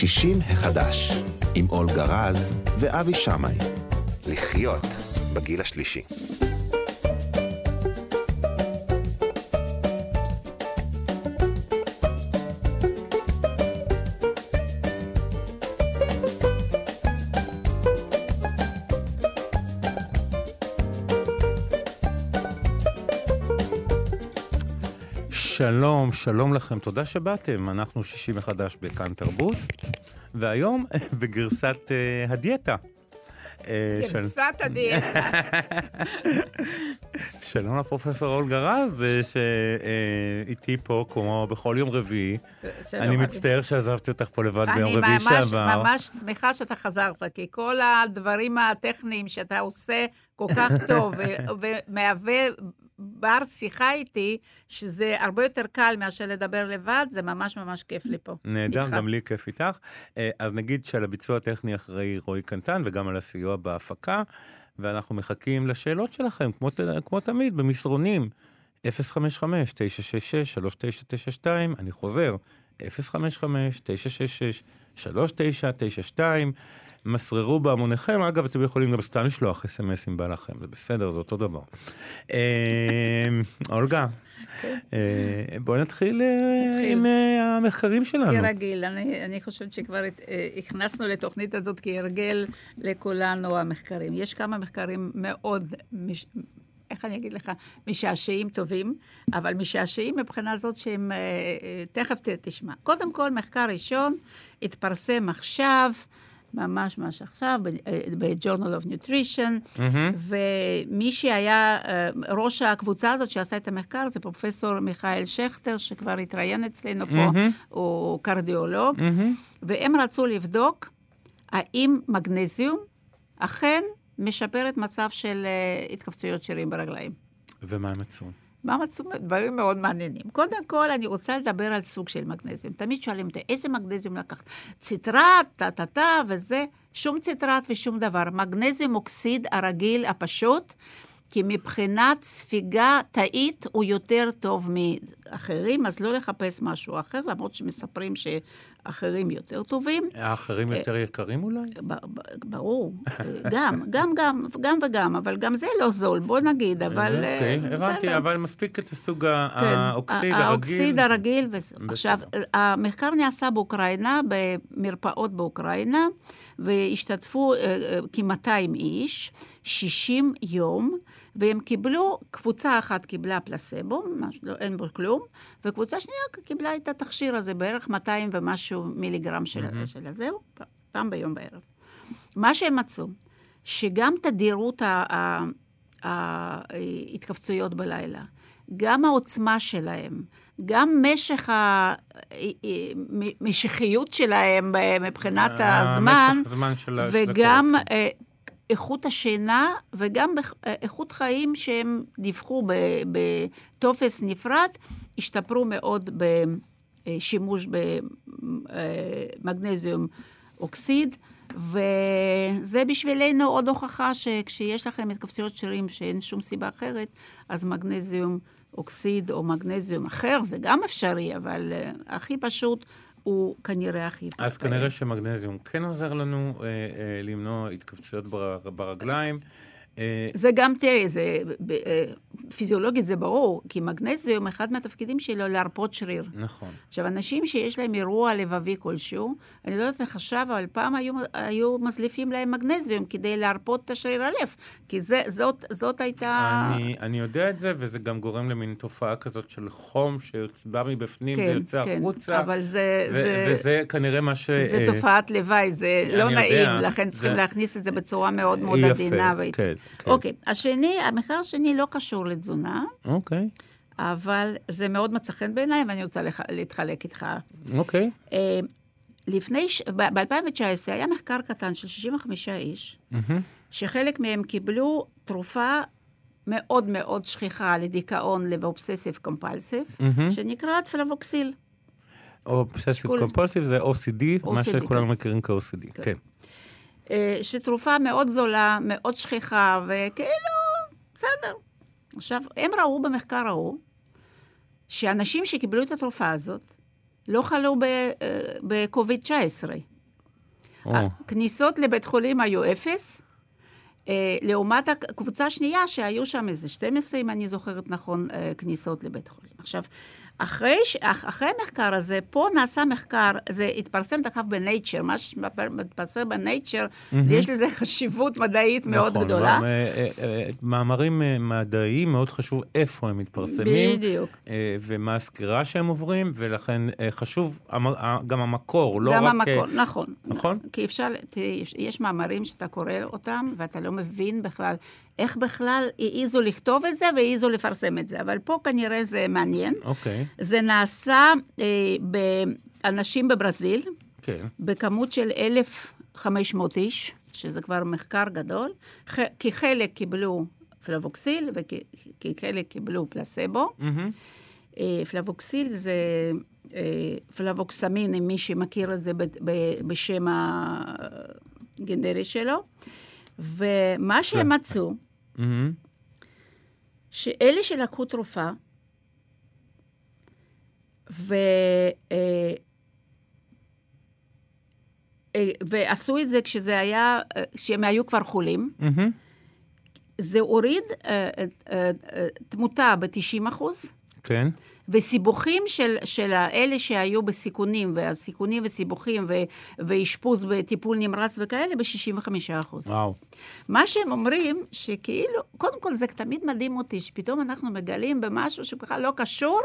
60 החדש, עם אולגה רז ואבי שמאי. לחיות בגיל השלישי. שלום, שלום לכם, תודה שבאתם. אנחנו שישי מחדש בכאן תרבות, והיום בגרסת uh, הדיאטה. אה, גרסת הדיאטה. שלום לפרופסור אולגה רז, אה, שאיתי פה כמו בכל יום רביעי. אני מצטער שעזבתי אותך פה לבד ביום רביעי שעבר. אני ממש שמחה שאתה חזרת, כי כל הדברים הטכניים שאתה עושה כל כך טוב, ומהווה בר שיחה איתי, שזה הרבה יותר קל מאשר לדבר לבד, זה ממש ממש כיף לי פה. נהדר. גם לי כיף איתך. אה, אז נגיד שעל הביצוע הטכני אחראי רועי קנטן, וגם על הסיוע בהפקה, ואנחנו מחכים לשאלות שלכם, כמו, כמו תמיד, במסרונים. 055-966-3992, אני חוזר, 055-966-3992. מסררו בהמוניכם. אגב, אתם יכולים גם סתם לשלוח אס.אם.אס אם בא לכם, זה בסדר, זה אותו דבר. אה, אולגה. אה, בואי נתחיל אה, עם המחקרים שלנו. כרגיל, אני, אני חושבת שכבר הכנסנו לתוכנית הזאת כהרגל לכולנו המחקרים. יש כמה מחקרים מאוד, איך אני אגיד לך, משעשעים טובים, אבל משעשעים מבחינה זאת שהם, תכף תשמע. קודם כל, מחקר ראשון התפרסם עכשיו. ממש ממש עכשיו, ב-Journal of Nutrition, mm-hmm. ומי שהיה אה, ראש הקבוצה הזאת שעשה את המחקר זה פרופסור מיכאל שכטר, שכבר התראיין אצלנו mm-hmm. פה, הוא קרדיולוג, mm-hmm. והם רצו לבדוק האם מגנזיום אכן משפר את מצב של אה, התכווצויות שרירים ברגליים. ומה הם מצאו? מה מצאו? דברים מאוד מעניינים. קודם כל, אני רוצה לדבר על סוג של מגנזיום. תמיד שואלים אותי, איזה מגנזיום לקחת? ציטרט, טה-טה-טה וזה, שום ציטרט ושום דבר. מגנזיום אוקסיד הרגיל, הפשוט, כי מבחינת ספיגה תאית הוא יותר טוב מאחרים, אז לא לחפש משהו אחר, למרות שמספרים שאחרים יותר טובים. האחרים יותר יקרים אולי? ברור, גם, גם, גם, גם וגם, אבל גם זה לא זול, בוא נגיד, אבל אוקיי, הבנתי, אבל מספיק את הסוג כן, האוקסיד הרגיל. האוקסיד הרגיל, עכשיו, המחקר נעשה באוקראינה, במרפאות באוקראינה, והשתתפו כ-200 איש, 60 יום. והם קיבלו, קבוצה אחת קיבלה פלסבו, לא, אין בו כלום, וקבוצה שנייה קיבלה את התכשיר הזה, בערך 200 ומשהו מיליגרם של, mm-hmm. של זהו, פעם ביום בערב. מה שהם מצאו, שגם תדירות ההתכווצויות בלילה, גם העוצמה שלהם, גם משך המשיחיות שלהם מבחינת הזמן, הזמן של וגם איכות השינה וגם איכות חיים שהם דיווחו בטופס נפרד, השתפרו מאוד בשימוש במגנזיום אוקסיד. וזה בשבילנו עוד הוכחה שכשיש לכם התכווצויות שרירים שאין שום סיבה אחרת, אז מגנזיום אוקסיד או מגנזיום אחר, זה גם אפשרי, אבל uh, הכי פשוט הוא כנראה הכי... אז כנראה שמגנזיום כן עוזר לנו אה, אה, למנוע התכווצויות בר, ברגליים. אה, זה גם, תראי, זה, אה, פיזיולוגית זה ברור, כי מגנזיום, אחד מהתפקידים שלו להרפות שריר. נכון. עכשיו, אנשים שיש להם אירוע לבבי כלשהו, אני לא יודעת איך עכשיו, אבל פעם היו, היו מזליפים להם מגנזיום כדי להרפות את השריר הלב, כי זה, זאת, זאת הייתה... אני, אני יודע את זה, וזה גם גורם למין תופעה כזאת של חום שבא מבפנים כן, ויוצא כן, החוצה. אבל זה... ו- זה וזה כנראה מה ש... זה תופעת לוואי, זה לא נעים, יודע, לכן צריכים זה... להכניס את זה בצורה מאוד מאוד עדינה. יפה, כן. כן. אוקיי, השני, המחקר השני לא קשור לתזונה. אוקיי. אבל זה מאוד מצא חן בעיניי, ואני רוצה לח... להתחלק איתך. אוקיי. אה, לפני, ב-2019 היה מחקר קטן של 65 איש, mm-hmm. שחלק מהם קיבלו תרופה מאוד מאוד שכיחה לדיכאון, לאובססיב קומפלסיב, mm-hmm. שנקראת פלבוקסיל. אובססיב קומפלסיב זה OCD, OCD מה שכולנו כן. מכירים כ-OCD, כן. כן. אה, שתרופה מאוד זולה, מאוד שכיחה, וכאילו, בסדר. עכשיו, הם ראו במחקר ההוא, שאנשים שקיבלו את התרופה הזאת, לא חלו בקוביד-19. או, הכניסות לבית חולים היו אפס, אה, לעומת הקבוצה השנייה, שהיו שם איזה 12, אם אני זוכרת נכון, אה, כניסות לבית חולים. עכשיו, אחרי, אחרי המחקר הזה, פה נעשה מחקר, זה התפרסם דרך אגב בנייצ'ר, מה שמתפרסם בנייצ'ר, יש לזה חשיבות מדעית מאוד נכון, גדולה. גם, אה, אה, אה, מאמרים מדעיים, מאוד חשוב איפה הם מתפרסמים. בדיוק. ומה הסקירה שהם עוברים, ולכן חשוב גם המקור, לא רק... גם המקור, נכון. נכון? כי אפשר, תראי, יש מאמרים שאתה קורא אותם, ואתה לא מבין בכלל איך בכלל העיזו לכתוב את זה והעיזו לפרסם את זה. אבל פה כנראה זה מעניין. אוקיי, זה נעשה אה, באנשים בברזיל, כן. בכמות של 1,500 איש, שזה כבר מחקר גדול, ח- כי חלק קיבלו פלבוקסיל וכי כי חלק קיבלו פלסבו. מהמם. אה, פלבוקסיל זה אה, פלבוקסמין, אם מי שמכיר את זה ב- ב- בשם הגנרי שלו. ומה שהם מצאו, מהמם. שאלה שלקחו תרופה, ו... אה, אה, ועשו את זה כשזה היה, אה, כשהם היו כבר חולים, מהמם. זה הוריד תמותה ב-90 אחוז, כן. וסיבוכים של, של האלה שהיו בסיכונים, והסיכונים וסיבוכים ואשפוז בטיפול נמרץ וכאלה, ב-65 אחוז. וואו. מה שהם אומרים, שכאילו, קודם כל זה תמיד מדהים אותי, שפתאום אנחנו מגלים במשהו שבכלל לא קשור,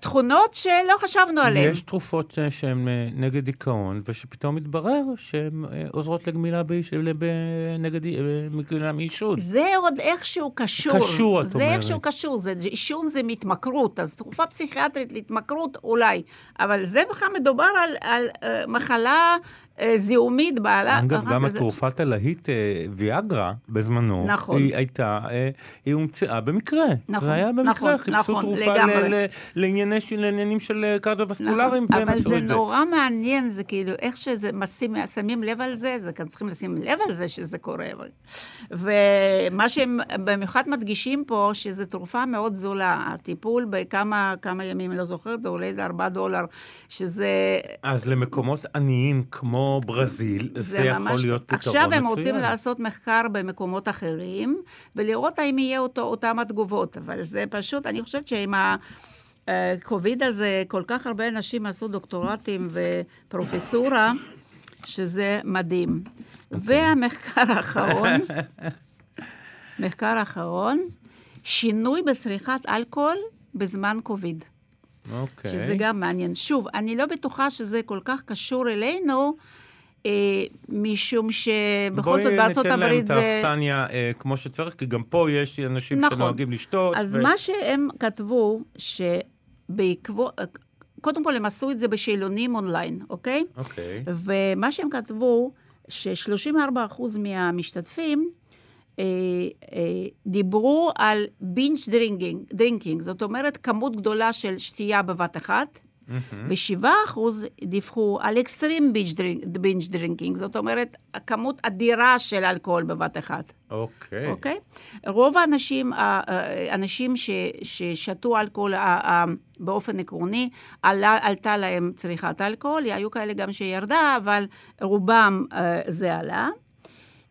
תכונות שלא חשבנו עליהן. יש תרופות שהן אה, נגד דיכאון, ושפתאום מתברר שהן אה, עוזרות לגמילה לב- נגד אה, גמילה מעישון. זה עוד איכשהו קשור. קשור, את זה אומרת. איכשהו קשור. זה, עישון זה מתמכרות, אז תרופה פסיכיאטרית להתמכרות אולי, אבל זה בכלל מדובר על, על uh, מחלה זיהומית בעלה. אגב, גם התרופת הלהיט אה, ויאגרה בזמנו, נכון. היא הייתה, אה, היא הומצאה במקרה. נכון, זה היה במקרה, נכון, חיפשו נכון, תרופה לגמרי. ל- ל- לענייני לעניינים של אה, קרדיו-וסקולריים, נכון, והם אבל מצאו זה את זה. נורא מעניין, זה כאילו, איך שזה, שמים לב על זה, זה כאן צריכים לשים לב על זה שזה קורה. ומה שהם במיוחד מדגישים פה, שזו תרופה מאוד זולה. הטיפול בכמה כמה ימים, אני לא זוכרת, זה עולה איזה 4 דולר, שזה... אז למקומות עניים כמו ברזיל, זה, יכול ממש- להיות פתרון עכשיו הם מצוין. רוצים לעשות מחקר במקומות אחרים, ולראות האם יהיה אותו, אותם התגובות, אבל זה פשוט, אני חושבת שעם הקוביד הזה, כל כך הרבה אנשים עשו דוקטורטים ופרופסורה, שזה מדהים. אוקיי. והמחקר האחרון, מחקר אחרון, שינוי בצריכת אלכוהול בזמן קוביד. אוקיי. שזה גם מעניין. שוב, אני לא בטוחה שזה כל כך קשור אלינו, אה, משום שבכל זאת בארצות בואי ניתן הברית להם את זה... האכסניה אה, כמו שצריך, כי גם פה יש אנשים נכון. שנוהגים לשתות. אז ו- מה שהם כתבו, שבעקבות... קודם כל, הם עשו את זה בשאלונים אונליין, אוקיי? אוקיי. ומה שהם כתבו, ש-34% מהמשתתפים אה, אה, דיברו על binge drinking, drinking, זאת אומרת, כמות גדולה של שתייה בבת אחת, ו-7% דיווחו על extreme binge drinking, זאת אומרת, כמות אדירה של אלכוהול בבת אחת. אוקיי. אוקיי? רוב האנשים, ה- ה- אנשים ש- ששתו אלכוהול ה- ה- באופן עקרוני, עלה, עלתה להם צריכת אלכוהול, היו כאלה גם שירדה, אבל רובם אה, זה עלה.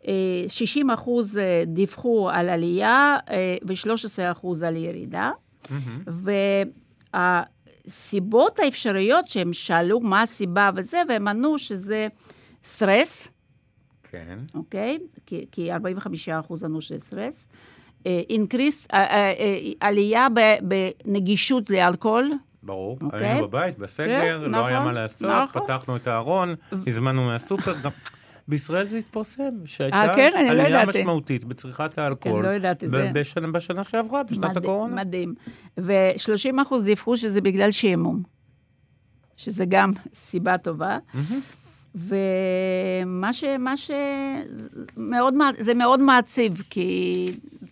אה, 60 אחוז אה, דיווחו על עלייה אה, ו-13 אחוז על ירידה. והסיבות האפשריות שהם שאלו מה הסיבה וזה, והם ענו שזה סטרס, כן. אוקיי? כי, כי 45 אחוז ענו של סטרס. increased, עלייה בנגישות לאלכוהול. ברור, אוקיי. היינו בבית, בסגר, כן, לא היה נכון, מה לעשות, נכון. פתחנו את הארון, הזמנו מהסופר. בישראל זה התפרסם, שהייתה אה, כן? לא עלייה ידעתי. משמעותית בצריכת האלכוהול. כן, לא ידעתי, זה- בשנה, בשנה שעברה, בשנת מדהים, הקורונה. מדהים. ו-30 אחוז דיווחו שזה בגלל שעמום, שזה גם סיבה טובה. ומה ש... מה ש... מאוד, זה מאוד מעציב, כי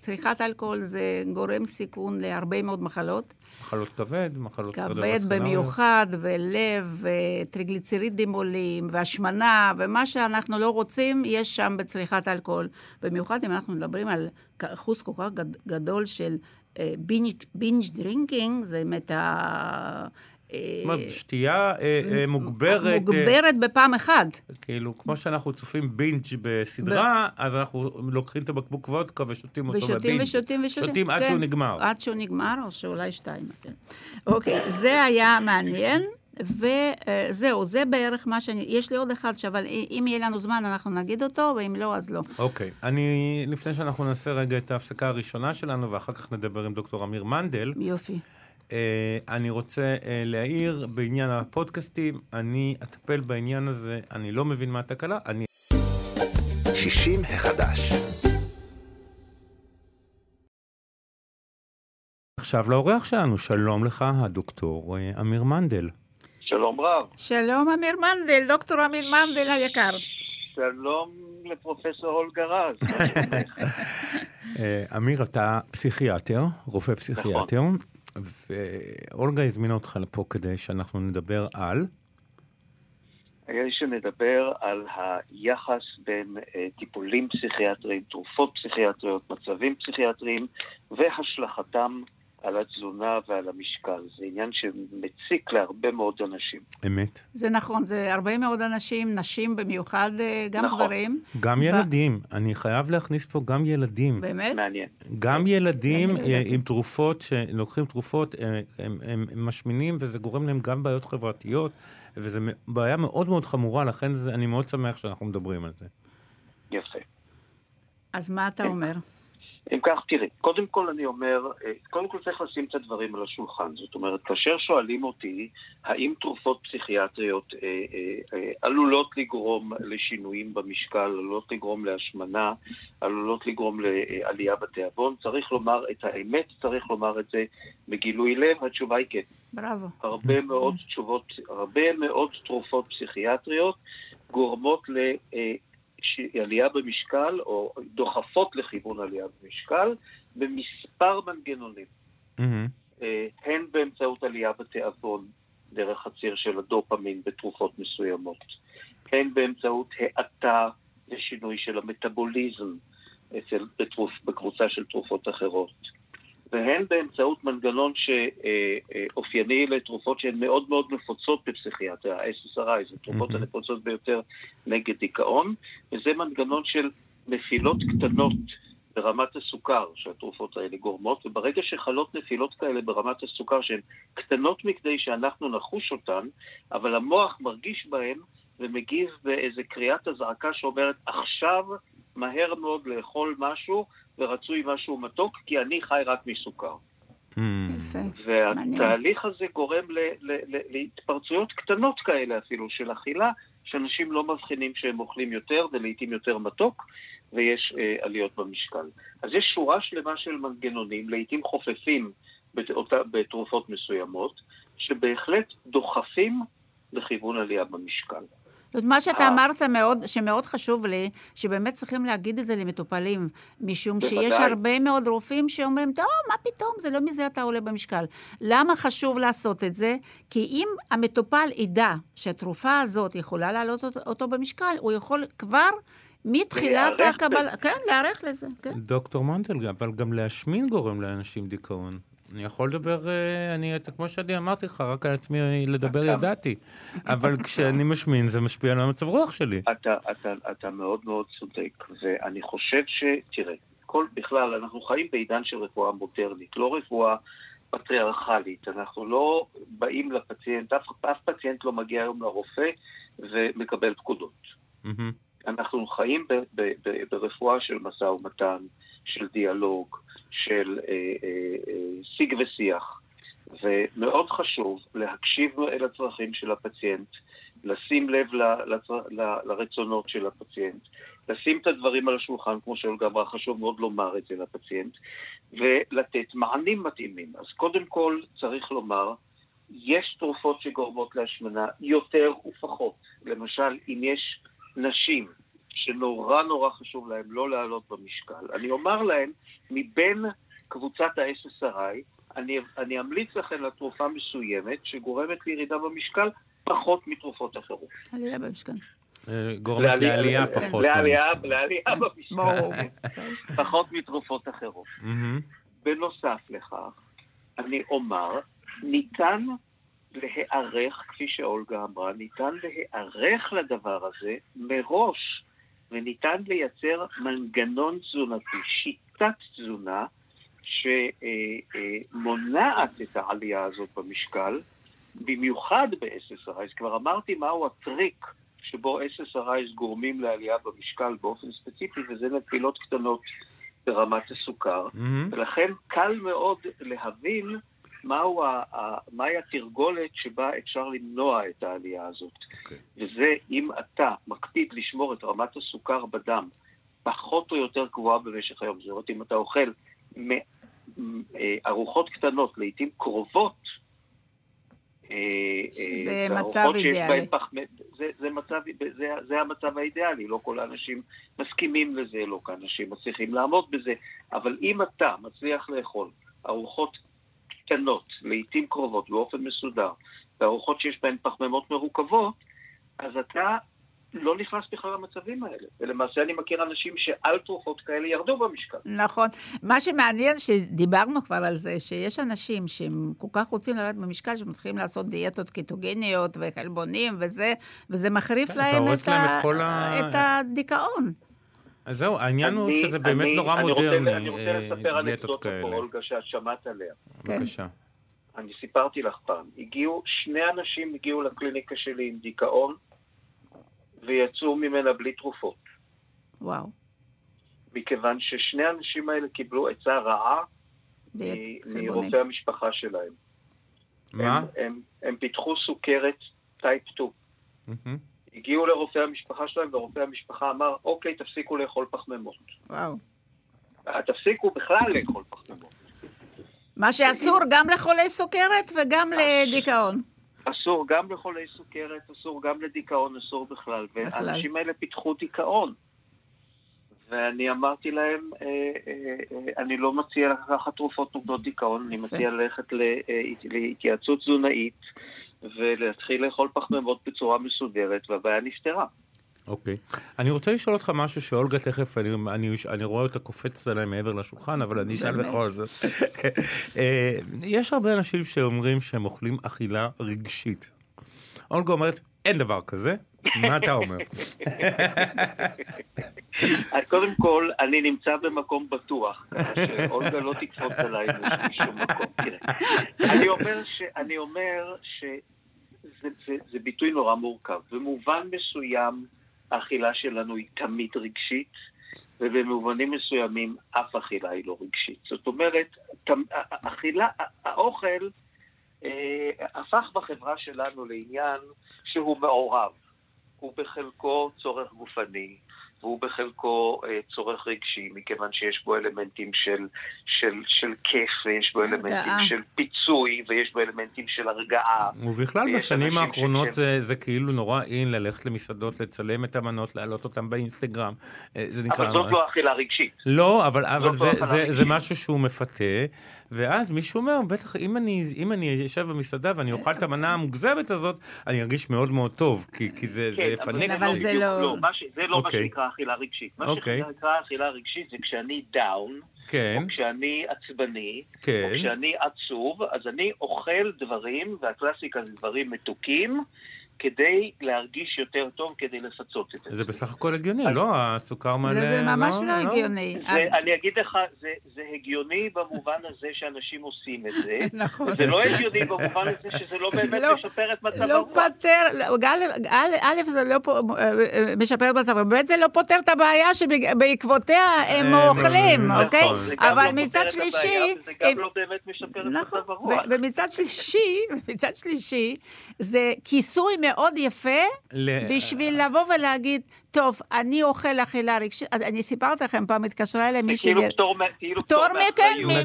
צריכת אלכוהול זה גורם סיכון להרבה מאוד מחלות. מחלות כבד, מחלות כבד קרדיו-וסקולריות. במיוחד, ולב, וטריגליצרידים עולים, והשמנה, ומה שאנחנו לא רוצים, יש שם בצריכת אלכוהול. במיוחד אם אנחנו מדברים על אחוז כל כך גד- גדול של binge drinking, זה באמת אומרת, שתייה אה, אה, מוגברת. אה, מוגברת בפעם אחת. כאילו, כמו שאנחנו צופים בינג' בסדרה, אז אנחנו לוקחים את הבקבוק וודקה ושותים אותו בבינג'. ושותים ושותים ושותים. שותים עד כן. שהוא נגמר. עד שהוא נגמר, או שאולי שתיים. כן. אוקיי, זה היה מעניין. וזהו, זה בערך מה שאני... יש לי עוד אחד, אבל אם יהיה לנו זמן, אנחנו נגיד אותו, ואם לא, אז לא. אוקיי. אני, לפני שאנחנו נעשה רגע את ההפסקה הראשונה שלנו, ואחר כך נדבר עם דוקטור אמיר מנדל. יופי. אה, אני רוצה אה, להעיר בעניין הפודקאסטים, אני אטפל בעניין הזה, אני לא מבין מה התקלה, אני... 60 החדש. עכשיו לאורח שלנו, שלום לך, הדוקטור אה, אמיר מנדל. שלום רב. שלום אמיר מנדל, דוקטור אמיר מנדל היקר. שלום לפרופסור אולגה רז. אמיר, אתה פסיכיאטר, רופא פסיכיאטר, ואולגה הזמינה אותך לפה כדי שאנחנו נדבר על... כדי שנדבר על היחס בין אה, טיפולים פסיכיאטריים, תרופות פסיכיאטריות, מצבים פסיכיאטריים והשלכתם על התזונה ועל המשקל. זה עניין שמציק להרבה מאוד אנשים. אמת. זה נכון, זה הרבה מאוד אנשים, נשים במיוחד, אה, גם נכון. גברים. גם ילדים, אני חייב להכניס פה גם ילדים. באמת? מעניין. גם ילדים אני לא אה. עם תרופות, שלוקחים תרופות, אה, הם, הם, הם משמינים וזה גורם להם גם בעיות חברתיות, וזו בעיה מאוד מאוד חמורה, לכן זה, אני מאוד שמח שאנחנו מדברים על זה. יפה. אז מה אתה אומר? אם כך, תראי, קודם כל אני אומר, אה, קודם כל צריך לשים את הדברים על השולחן. זאת אומרת, כאשר שואלים אותי האם תרופות פסיכיאטריות אה, אה, אה, עלולות לגרום לשינויים במשקל, עלולות לגרום להשמנה, עלולות לגרום לעלייה בתיאבון, צריך לומר את האמת, צריך לומר את זה בגילוי לב, התשובה היא כן. בראבו. הרבה מאוד תשובות, הרבה מאוד תרופות פסיכיאטריות גורמות לעלייה במשקל, או דוחפות לכיוון עלייה במשקל, במספר מנגנונים. אה, הן באמצעות עלייה בתיאבון, דרך הציר של הדופמין בתרופות מסוימות, הן באמצעות האטה ושינוי של המטאבוליזם אצל, בתרופ, בקבוצה של תרופות אחרות, והן באמצעות מנגנון שאופייני לתרופות שהן מאוד מאוד נפוצות בפסיכיאטריה, ה-SSRI, זה תרופות מהמם. הנפוצות ביותר נגד דיכאון, וזה מנגנון של נפילות קטנות ברמת הסוכר שהתרופות האלה גורמות, וברגע שחלות נפילות כאלה ברמת הסוכר שהן קטנות מכדי שאנחנו נחוש אותן, אבל המוח מרגיש בהן ומגיב באיזה קריאת אזעקה שאומרת עכשיו מהר מאוד לאכול משהו ורצוי משהו מתוק, כי אני חי רק מסוכר. יפה. והתהליך הזה גורם ל- ל- ל- להתפרצויות קטנות כאלה אפילו של אכילה, שאנשים לא מבחינים שהם אוכלים יותר ולעיתים יותר מתוק, ויש אה, עליות במשקל. אז יש שורה שלמה של מנגנונים, לעיתים חופפים בתאותה, בתרופות מסוימות, שבהחלט דוחפים לכיוון עלייה במשקל. זאת אומרת, מה שאתה אה. אמרת מאוד, שמאוד חשוב לי, שבאמת צריכים להגיד את זה למטופלים, משום שיש. הרבה מאוד רופאים שאומרים, טוב, מה פתאום, זה לא מזה אתה עולה במשקל. למה חשוב לעשות את זה? כי אם המטופל ידע שהתרופה הזאת יכולה להעלות אותו, במשקל, הוא יכול כבר מתחילת הקבלה, כן, להיערך לזה, כן. דוקטור מנדל, אבל גם להשמין גורם לאנשים דיכאון. אני יכול לדבר, אה, אני, אתה- כמו שאני אמרתי לך, רק על עצמי לדבר אתה- ידעתי. אבל כשאני משמין זה משפיע על המצב רוח שלי. אתה, אתה, אתה מאוד מאוד צודק, ואני חושב ש... תראה, כל, בכלל, אנחנו חיים בעידן של רפואה מודרנית, לא רפואה פטריארכלית. אנחנו לא באים לפציינט, אף, אף פציינט לא מגיע היום לרופא ומקבל פקודות. אנחנו חיים ב, ב, ב, ברפואה של משא ומתן, של דיאלוג, של אה, אה, אה, שיג ושיח, ומאוד חשוב להקשיב אל הצרכים של הפציינט, לשים לב ל, לצר, ל, לרצונות של הפציינט, לשים את הדברים על השולחן, כמו שאולגה אמרה, חשוב מאוד לומר את זה לפציינט, ולתת מענים מתאימים. אז קודם כל צריך לומר, יש תרופות שגורמות להשמנה יותר ופחות. למשל, אם יש נשים שנורא נורא חשוב להם לא לעלות במשקל, אני אומר להם, מבין קבוצת ה-SSRI, אני, אני אמליץ לכם לתרופה מסוימת שגורמת לירידה במשקל פחות מתרופות אחרות. עלייה במשקל. אה, גורמת לעלייה פחות. לעלייה, לעלייה במשקל. ברור. פחות מתרופות אחרות. בנוסף לכך, אני אומר, ניתן להיערך, כפי שאולגה אמרה, ניתן להיערך לדבר הזה מראש, וניתן לייצר מנגנון תזונתי, שיטת תזונה, שמונעת את העלייה הזאת במשקל, במיוחד ב-SSRIs. כבר אמרתי מהו הטריק שבו SSRIs גורמים לעלייה במשקל באופן ספציפי, וזה נפילות קטנות ברמת הסוכר. Mm-hmm. ולכן קל מאוד להבין מהו ה, ה, מהי התרגולת שבה אפשר למנוע את העלייה הזאת. Okay. אוקיי. וזה אם אתה מקפיד לשמור את רמת הסוכר בדם פחות או יותר גבוהה במשך היום. זאת אומרת, אם אתה אוכל אה, ארוחות קטנות, לעיתים קרובות, אה, זה אה, מצב אידיאלי. פח, זה, זה, מצב, זה, זה המצב האידיאלי, לא כל האנשים מסכימים לזה, לא כל האנשים מצליחים לעמוד בזה, אבל אם אתה מצליח לאכול ארוחות קטנות, לעיתים קרובות, באופן מסודר, וארוחות שיש בהן פחמימות מרוכבות, אז אתה לא נכנס בכלל למצבים האלה. ולמעשה אני מכיר אנשים שעל תרופות כאלה ירדו במשקל. נכון. מה שמעניין, שדיברנו כבר על זה, שיש אנשים שהם כל כך רוצים לרדת במשקל, שמתחילים לעשות דיאטות קיטוגניות וחלבונים וזה, וזה מחריף כן, להם, את, להם ה... את, ה... את הדיכאון. אז זהו, העניין הוא שזה באמת אני, נורא אני מודרני, רוצה, אני רוצה לספר על אנקדוטה פה, אולגה, שאת שמעת עליה. כן. בבקשה. אני סיפרתי לך פעם, הגיעו, שני אנשים הגיעו לקליניקה שלי עם דיכאון, ויצאו ממנה בלי תרופות. וואו. מכיוון ששני האנשים האלה קיבלו עצה רעה מרופא המשפחה שלהם. מה? הם, הם, הם פיתחו סוכרת טייפ 2. Mm-hmm. הגיעו לרופא המשפחה שלהם, ורופא המשפחה אמר, אוקיי, תפסיקו לאכול פחמימות. וואו. תפסיקו בכלל לאכול פחמימות. מה שאסור גם לחולי סוכרת וגם לדיכאון. אסור גם לחולי סוכרת, אסור גם לדיכאון, אסור בכלל. והאנשים האלה פיתחו דיכאון. ואני אמרתי להם, אה, אה, אה, אני לא מציע לקחת תרופות נוגדות דיכאון, אני מציע ללכת להתייעצות תזונאית ולהתחיל לאכול פחמימות בצורה מסודרת, והבעיה נפתרה. אוקיי. Okay. אני רוצה לשאול אותך משהו שאולגה תכף, אני, אני, אני רואה אותה קופצת עליי מעבר לשולחן, אבל אני אשאל בכל זאת. אה, יש הרבה אנשים שאומרים שהם אוכלים אכילה רגשית. אולגה אומרת, אין דבר כזה, מה אתה אומר? קודם כל, אני נמצא במקום בטוח, שאולגה לא תקפוץ עליי בשום מקום. אני אומר שזה ביטוי נורא מורכב. במובן מסוים, האכילה שלנו היא תמיד רגשית, ובמובנים מסוימים אף אכילה היא לא רגשית. זאת אומרת, אכילה, האוכל אה, הפך בחברה שלנו לעניין שהוא מעורב. הוא בחלקו צורך גופני, והוא בחלקו אה, צורך רגשי, מכיוון שיש בו אלמנטים של, של, של כיף, ויש בו אלמנטים הרגעה. של פיצוי, ויש בו אלמנטים של הרגעה. ובכלל, בשנים האחרונות זה, זה כאילו נורא אין ללכת למסעדות, לצלם את המנות, להעלות אותן באינסטגרם. אה, זה נקרא... אבל זאת לא אכילה רגשית. לא, אבל, אבל לא זה, זה, זה משהו שהוא מפתה. ואז מישהו אומר, בטח, אם אני, אם אני אשב במסעדה ואני אוכל את המנה המוגזמת הזאת, אני ארגיש מאוד מאוד טוב, כי, כי זה, כן, זה יפנק אבל זה לא... לא מה ש, זה לא okay. מה אוקיי. שנקרא אכילה רגשית. מה אוקיי. שנקרא אכילה רגשית זה כשאני דאון, כן. או כשאני עצבני, כן. או כשאני עצוב, אז אני אוכל דברים, והקלאסיקה זה דברים מתוקים, כדי להרגיש יותר טוב, כדי לפצות את זה. זה בסך הכל הגיוני, לא? הסוכר מלא... זה ממש לא, לא הגיוני. אני אגיד לך, זה הגיוני במובן הזה שאנשים עושים את זה. נכון. זה לא הגיוני במובן הזה שזה לא באמת לא- משפר את מצב לא הרוח. לא פותר, א', זה לא אה, אה, משפר את מצב הרוח, ב', זה לא פותר את הבעיה שבעקבותיה הם אה, אוכלים, נכון. אוקיי? אבל מצד שלישי... זה גם לא באמת משפר את נכון. מצב הרוח. ומצד שלישי, מצד שלישי, זה כיסוי מאוד יפה ל... בשביל לבוא ולהגיד, טוב, אני אוכל אכילה רגשית, אני סיפרתי לכם, פעם התקשרה אליי מישהי... כאילו פטור כאילו פטור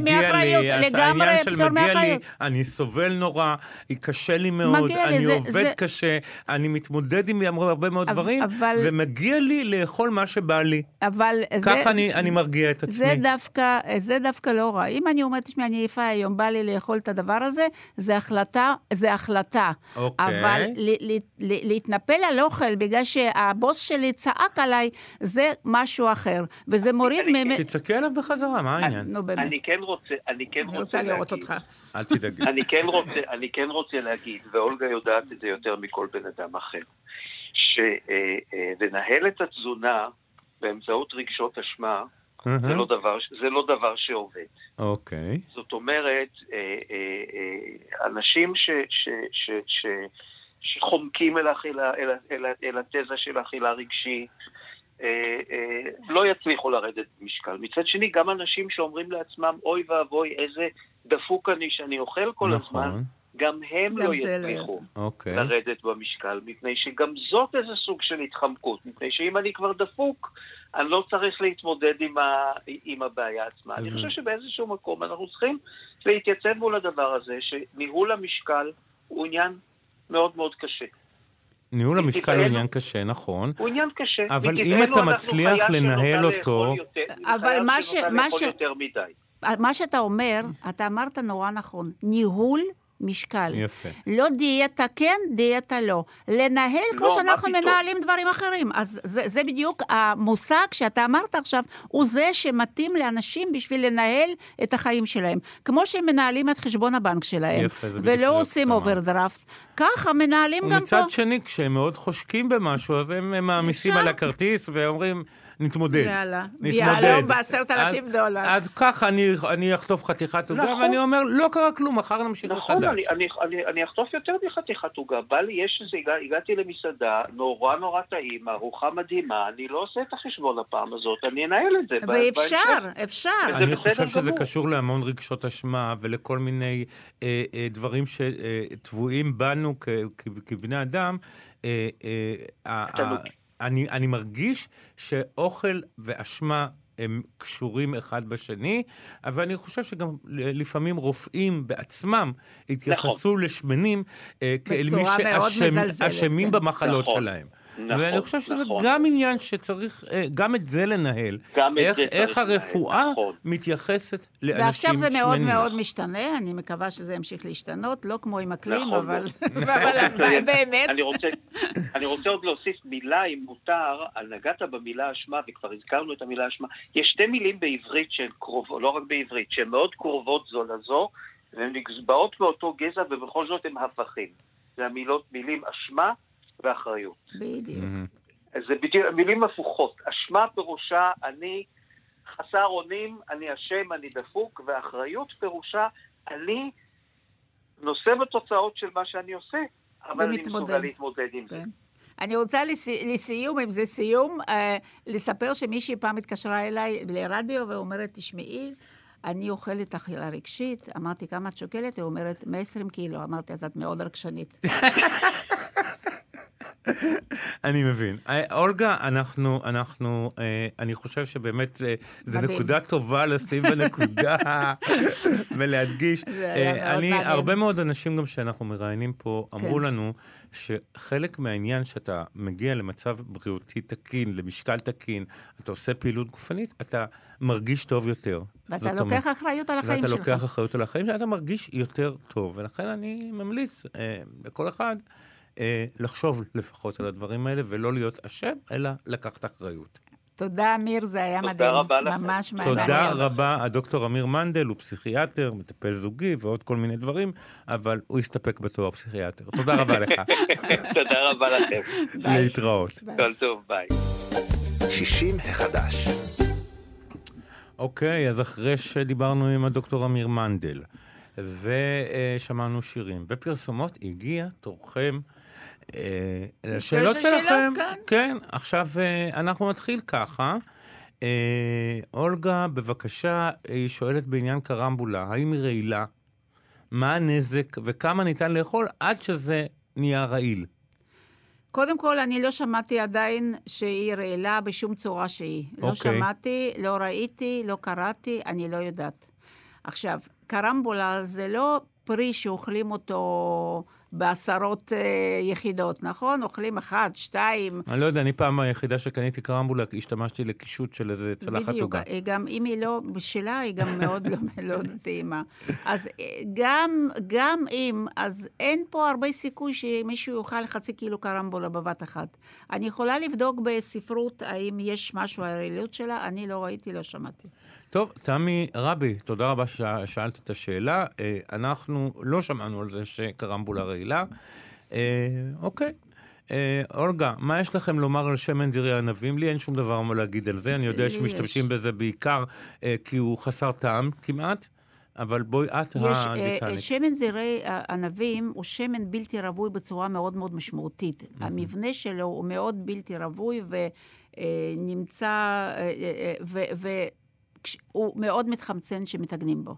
מאחריות, לגמרי פטור מאחריות. אני סובל נורא, קשה לי מאוד, אני עובד קשה, אני מתמודד עם הרבה מאוד דברים, ומגיע לי לאכול מה שבא לי. אבל זה... ככה אני מרגיע את עצמי. זה דווקא לא רע. אם אני אומרת, תשמעי, אני עייפה היום, בא לי לאכול את הדבר הזה, זה החלטה, זה החלטה. אוקיי. אבל להתנפל על אוכל בגלל שהבוס שלי צעק עליי, זה משהו אחר. וזה מוריד מ... תצעקי עליו בחזרה, מה העניין? נו, באמת. אני כן רוצה, אני כן אני רוצה רוצה לראות להגיד, אותך. אל תדאגי. אני כן רוצה, אני כן רוצה להגיד, ואולגה יודעת את זה יותר מכל בן אדם אחר, שלנהל את התזונה באמצעות רגשות אשמה, זה לא דבר, זה לא דבר שעובד. אוקיי. זאת אומרת, אה, אה, אה, אנשים ש, ש, ש, ש, שחומקים אל, אל, אל, ה- אל התזה של אכילה רגשית, אה, אה, לא יצליחו לרדת במשקל. מצד שני, גם אנשים שאומרים לעצמם, אוי ואבוי, איזה דפוק אני שאני אוכל כל הזמן, נכון. גם הם גם לא לא יצליחו אוקיי. לרדת במשקל, מפני שגם זאת איזה סוג של התחמקות, מפני שאם אני כבר דפוק, אני לא צריך להתמודד עם, ה, עם הבעיה עצמה. אני חושב שבאיזשהו מקום אנחנו צריכים להתייצב מול הדבר הזה, שניהול המשקל הוא עניין מאוד מאוד קשה. ניהול המשקל הוא עניין קשה, נכון. הוא עניין קשה. אבל אם אתה מצליח לנהל אותו- אבל מה ש-. מה שאתה אומר, אתה אמרת נורא נכון, ניהול משקל. יפה. לא דיאטה כן, דיאטה לא. לנהל כמו לא, מה שאנחנו? מנהלים דברים אחרים. אז זה, זה בדיוק המושג שאתה אמרת עכשיו, הוא זה שמתאים לאנשים בשביל לנהל את החיים שלהם. כמו שהם מנהלים את חשבון הבנק שלהם. יפה, זה בדיוק ולא עושים. אוברדרפט. ככה מנהלים גם פה. ומצד שני, כשהם מאוד חושקים במשהו, אז הם מעמיסים. על הכרטיס ואומרים, נתמודד. יאללה. נתמודד. יהלום בעשרת אלפים אז- דולר. אז ככה אני- אני אחטוף חתיכת עוגה, נכון. ואני אומר, לא קרה כלום, מחר נמשיך נכון, מחדש. אני, אני, אני, אני אחטוף יותר מחתיכת עוגה. בא לי, יש איזה, הגע, הגעתי למסעדה, נורא נורא טעים, ארוחה מדהימה, אני לא עושה את החשבון הפעם הזאת, אני אנהל את זה. ב- ואפשר, בהמשך. אפשר. אני חושב שזה גמור. קשור להמון רגשות אשמה ולכל מיני אה, אה, דברים שטבועים בנו כ- כ- כבני אדם. אה, אה, אני, אני מרגיש שאוכל ואשמה הם קשורים אחד בשני, אבל אני חושב שגם לפעמים רופאים בעצמם התייחסו לשמנים אה, כאל מי שאשמים כן. במחלות נכון. שלהם. נכון, ואני חושב שזה נכון. גם עניין שצריך אה, גם את זה לנהל. גם את איך, זה צריך איך לנהל, הרפואה נכון. מתייחסת לאנשים ועכשיו שמנים. זה מאוד מאוד משתנה, אני מקווה שזה ימשיך להשתנות, לא כמו עם אקלים, נכון אבל. אבל באמת. אני רוצה, אני רוצה עוד להוסיף מילה, אם מותר, על נגעת במילה אשמה, וכבר הזכרנו את המילה אשמה. יש שתי מילים בעברית שהן קרובות, לא רק בעברית, שהן מאוד קרובות זו לזו, והן נצבעות באותו גזע, ובכל זאת הן הפכים. זה המילות, מילים אשמה ואחריות. בדיוק. מהמם. זה בדיוק, מילים הפוכות. אשמה פירושה אני חסר אונים, אני אשם, אני דפוק, ואחריות פירושה אני נושא בתוצאות של מה שאני עושה, אבל אני. מסוגל להתמודד עם זה. כן. אני רוצה לס... לסיום, אם זה סיום, אה, לספר שמישהי פעם התקשרה אליי לרדיו ואומרת, תשמעי, אני אוכלת אכילה רגשית. אמרתי, כמה את שוקלת? היא אומרת, 120 קילו. אמרתי, אז את מאוד רגשנית. אני מבין. אה, אולגה, אנחנו, אנחנו, אה, אני חושב שבאמת אה, זו. נקודה טובה לשים בנקודה ולהדגיש. אה, אני, מעניין. הרבה מאוד אנשים גם שאנחנו מראיינים פה, אמרו כן. לנו שחלק מהעניין שאתה מגיע למצב בריאותי תקין, למשקל תקין, אתה עושה פעילות גופנית, אתה מרגיש טוב יותר. ואתה לוקח אחריות על החיים ואתה שלך. לוקח אחריות על החיים שלך, אתה מרגיש יותר טוב. ולכן אני ממליץ אה, לכל אחד אה, לחשוב לפחות על הדברים האלה, ולא להיות אשם, אלא לקחת אחריות. תודה, אמיר, זה היה תודה מדהים. רבה לכם. ממש מעניין. תודה רבה, הדוקטור אמיר מנדל הוא פסיכיאטר, מטפל זוגי ועוד כל מיני דברים, אבל הוא הסתפק בתואר פסיכיאטר. תודה רבה לך. תודה רבה לכם. להתראות. כל טוב, ביי. 60 החדש. אוקיי, אז אחרי שדיברנו עם הדוקטור אמיר מנדל, ושמענו שירים ופרסומות, הגיע תורכם אה, לשאלות שאלות, שלכם. כן. כן, עכשיו אה, אנחנו נתחיל ככה. אה, אולגה, בבקשה, היא שואלת בעניין קרמבולה, האם היא רעילה? מה הנזק וכמה ניתן לאכול עד שזה נהיה רעיל? קודם כל, אני לא שמעתי עדיין שהיא רעילה בשום צורה שהיא. לא אוקיי. שמעתי, לא ראיתי, לא קראתי, אני לא יודעת. עכשיו, קרמבולה זה לא פרי שאוכלים אותו בעשרות אה, יחידות, נכון? אוכלים אחד, שתיים. אני לא יודע, אני פעם היחידה שקניתי קרמבולה, השתמשתי לקישוט של איזה צלחת בדיוק, עוגה. אה, גם אם היא לא בשלה, היא גם מאוד לא, לא טעימה. אז אה, גם, גם אם, אז אין פה הרבה סיכוי שמישהו יאכל חצי קילו קרמבולה בבת אחת. אני יכולה לבדוק בספרות האם יש משהו על הרעילות שלה, אני לא ראיתי, לא שמעתי. טוב, תמי רבי, תודה רבה ששאלת את השאלה. אה, אנחנו לא שמענו על זה שקרמבולה רעילה. אה, אוקיי. אה, אולגה, מה יש לכם לומר על שמן זרעי ענבים? לי אין שום דבר מה להגיד על זה. אני יודע שמשתמשים. בזה בעיקר אה, כי הוא חסר טעם כמעט, אבל בואי את הדיאטנית. שמן זרעי ענבים הוא שמן בלתי רווי בצורה מאוד מאוד משמעותית. המבנה שלו הוא מאוד בלתי רווי ונמצא, והוא מאוד מתחמצן שמטגנים בו.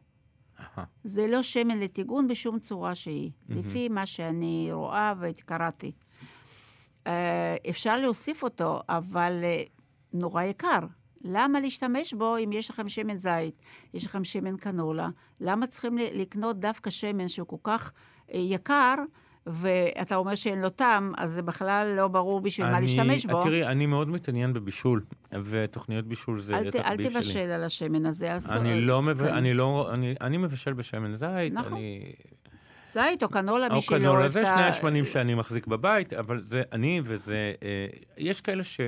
זה לא שמן לטיגון בשום צורה שהיא, לפי מה שאני רואה וקראתי. אה, אפשר להוסיף אותו, אבל אה, נורא יקר. למה להשתמש בו אם יש לכם שמן זית, יש לכם שמן קנולה? למה צריכים לקנות דווקא שמן שהוא כל כך אה, יקר, ואתה אומר שאין לו טעם, אז זה בכלל לא ברור בשביל מה אני- להשתמש בו. תראי, אני מאוד מתעניין בבישול, ותוכניות בישול זה אל, אל התחביב שלי. תבשל על השמן הזה. אז- אני לא מב... כן. אני לא... אני, אני מבשל בשמן זית, נכון. אני... זית או קנולה, מי או שלא קנולה, אוהב זה את שני ה- השמנים שאני מחזיק בבית, אבל זה אני וזה... אה, יש כאלה ש...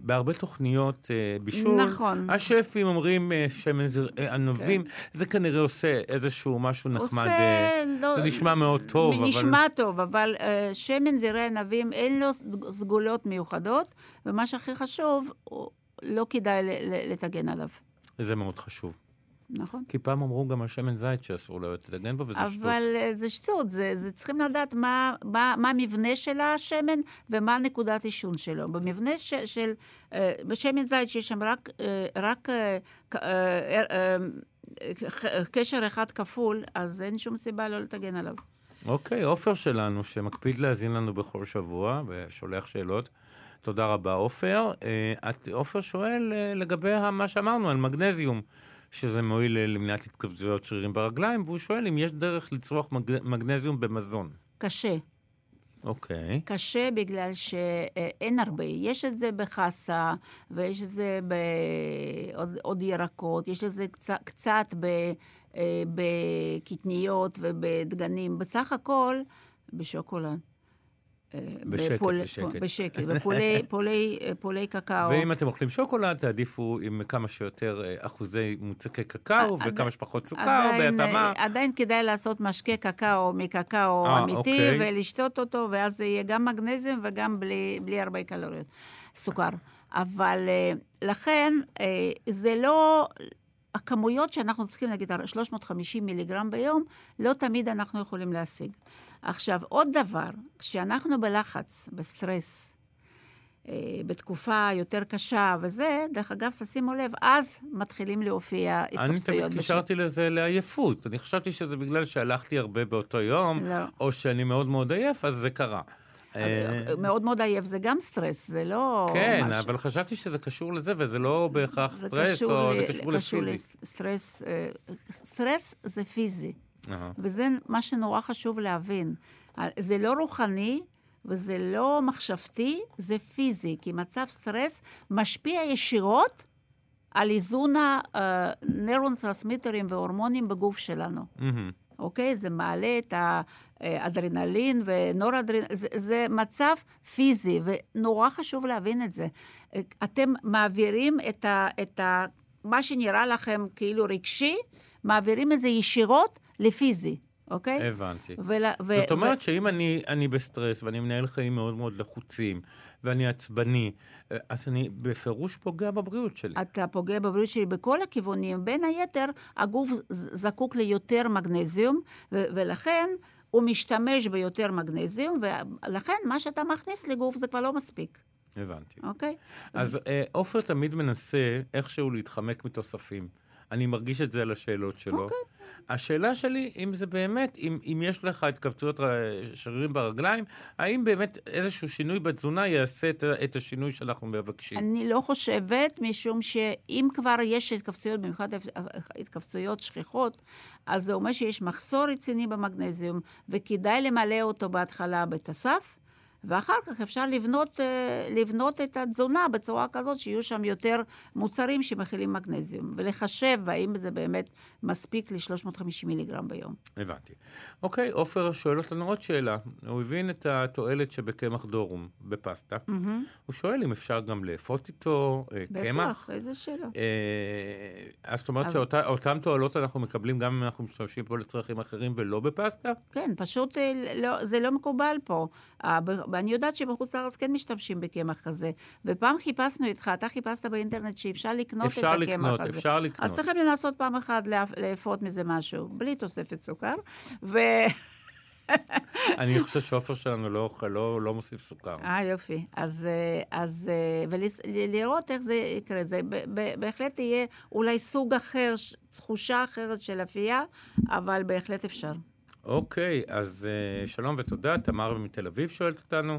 בהרבה תוכניות אה, בישול, נכון. השפים אומרים אה, שמן זרעי ענבים, זה כנראה עושה איזשהו משהו נחמד, עושה, אה, לא- זה נשמע מאוד טוב, אבל... נשמע טוב, אבל uh, שמן זרעי ענבים אין לו סגולות מיוחדות, ומה שהכי חשוב, לא כדאי ל- ל- לטגן עליו, זה מאוד חשוב. נכון? כי פעם אמרו גם על שמן זית שאסור לטגן בו, וזה שטות. אבל uh, זה שטות, זה, זה צריכים לדעת מה, מה, מה המבנה של השמן ומה נקודת עישון שלו. במבנה ש, של, uh, בשמן זית שיש שם רק, uh, רק קשר אחד כפול, אז אין שום סיבה לא לטגן עליו. אוקיי, עופר שלנו, שמקפיד להאזין לנו בכל שבוע ושולח שאלות. תודה רבה, עופר. אה, עופר שואל אה, לגבי מה שאמרנו על מגנזיום, שזה מועיל למניעת התכווצויות שרירים ברגליים, והוא שואל אם יש דרך לצרוך מג... מגנזיום במזון. קשה. אוקיי. קשה בגלל שאין הרבה. יש את זה בחסה, ויש את זה בעוד עוד ירקות, יש את זה קצת, קצת ב, אה, בקטניות ובדגנים. בסך הכל, בשוקולד. אה, בשקט, בפול- בשקט. בשקט, בפולי פולי, אה, פולי קקאו. ואם אתם אוכלים שוקולד, תעדיפו עם כמה שיותר אה, אחוזי מוצקי קקאו עד- וכמה שפחות סוכר, בהתאמה. אה, עדיין כדאי לעשות משקה קקאו מקקאו אה, אמיתי, אוקיי. ולשתות אותו, ואז זה יהיה גם מגנזיום וגם בלי, בלי הרבה קלוריות, סוכר. אבל אה, לכן, אה, זה לא... הכמויות שאנחנו צריכים, נגיד 350 מיליגרם ביום, לא תמיד אנחנו יכולים להשיג. עכשיו, עוד דבר, כשאנחנו בלחץ, בסטרס, אה, בתקופה יותר קשה וזה, דרך אגב, תשימו לב, אז מתחילים להופיע אני תמיד התכווצויות. קישרתי לזה לעייפות. אני חשבתי שזה בגלל שהלכתי הרבה באותו יום, לא. או שאני מאוד מאוד עייף, אז זה קרה. אה, מאוד מאוד עייף, זה גם סטרס, זה לא... כן, משהו. אבל חשבתי שזה קשור לזה, וזה לא בהכרח זה סטרס, או ל- זה קשור לפיזי. לסטרס, אה, סטרס זה פיזי. וזה מה שנורא חשוב להבין. אה, זה לא רוחני וזה לא מחשבתי, זה פיזי, כי מצב סטרס משפיע ישירות על איזון הנוירוטרנסמיטרים והורמונים בגוף שלנו. מהמם. אוקיי? זה מעלה את האדרנלין ונוראדרנלין, זה, זה מצב פיזי, ונורא חשוב להבין את זה. אתם מעבירים את, ה, את ה, מה שנראה לכם כאילו רגשי, מעבירים את זה ישירות לפיזי, אוקיי? הבנתי. ול, ו, זאת אומרת שאם אני, אני בסטרס ואני מנהל חיים מאוד מאוד לחוצים, ואני עצבני, אה, אז אני בפירוש פוגע בבריאות שלי. אתה פוגע בבריאות שלי בכל הכיוונים. בין היתר, הגוף זקוק ליותר מגנזיום, ו- ולכן הוא משתמש ביותר מגנזיום, ולכן מה שאתה מכניס לגוף זה כבר לא מספיק, הבנתי. אוקיי? אז אה, עופר תמיד מנסה איכשהו להתחמק מתוספים. אני מרגיש את זה על השאלות שלו. אוקיי. השאלה שלי, אם זה באמת, אם, אם יש לך התכווצויות שרירים ברגליים, האם באמת איזשהו שינוי בתזונה יעשה את, את השינוי שאנחנו מבקשים? אני לא חושבת, משום שאם כבר יש התכווצויות, במיוחד התכווצויות שכיחות, אז זה אומר שיש מחסור רציני במגנזיום, וכדאי למלא אותו בהתחלה בתוסף, ואחר כך אפשר לבנות, אה, לבנות את התזונה בצורה כזאת שיהיו שם יותר מוצרים שמכילים מגנזיום, ולחשב האם זה באמת מספיק ל-350 מיליגרם ביום. הבנתי. אוקיי, עופר שואל אותנו עוד שאלה. הוא הבין את התועלת שבקמח דורום בפסטה. הוא שואל אם אפשר גם לאפות איתו אה, קמח. בטח, איזה שאלה. אה, אז זאת אומרת אבל- שאותן תועלות אנחנו מקבלים גם אם אנחנו משתמשים פה לצרכים אחרים ולא בפסטה? כן, פשוט אה, לא, זה לא מקובל פה. אה, ואני יודעת שבחוץ לארץ כן משתמשים בקמח כזה. ופעם חיפשנו איתך, אתה חיפשת באינטרנט שאפשר לקנות את אפשר הקמח לקנות, הזה. אפשר לקנות. אז צריכים לנסות פעם אחת לאפ- לאפות מזה משהו, בלי תוספת סוכר. ו... אני חושב שעופר שלנו לא אוכל, לא לא מוסיף סוכר. אה, יופי. אז, אה, אז ולראות איך זה יקרה. זה בהחלט יהיה אולי סוג אחר, תחושה אחרת של אפייה, אבל בהחלט אפשר. אוקיי, אז אה, שלום ותודה. תמר מתל אביב שואלת אותנו,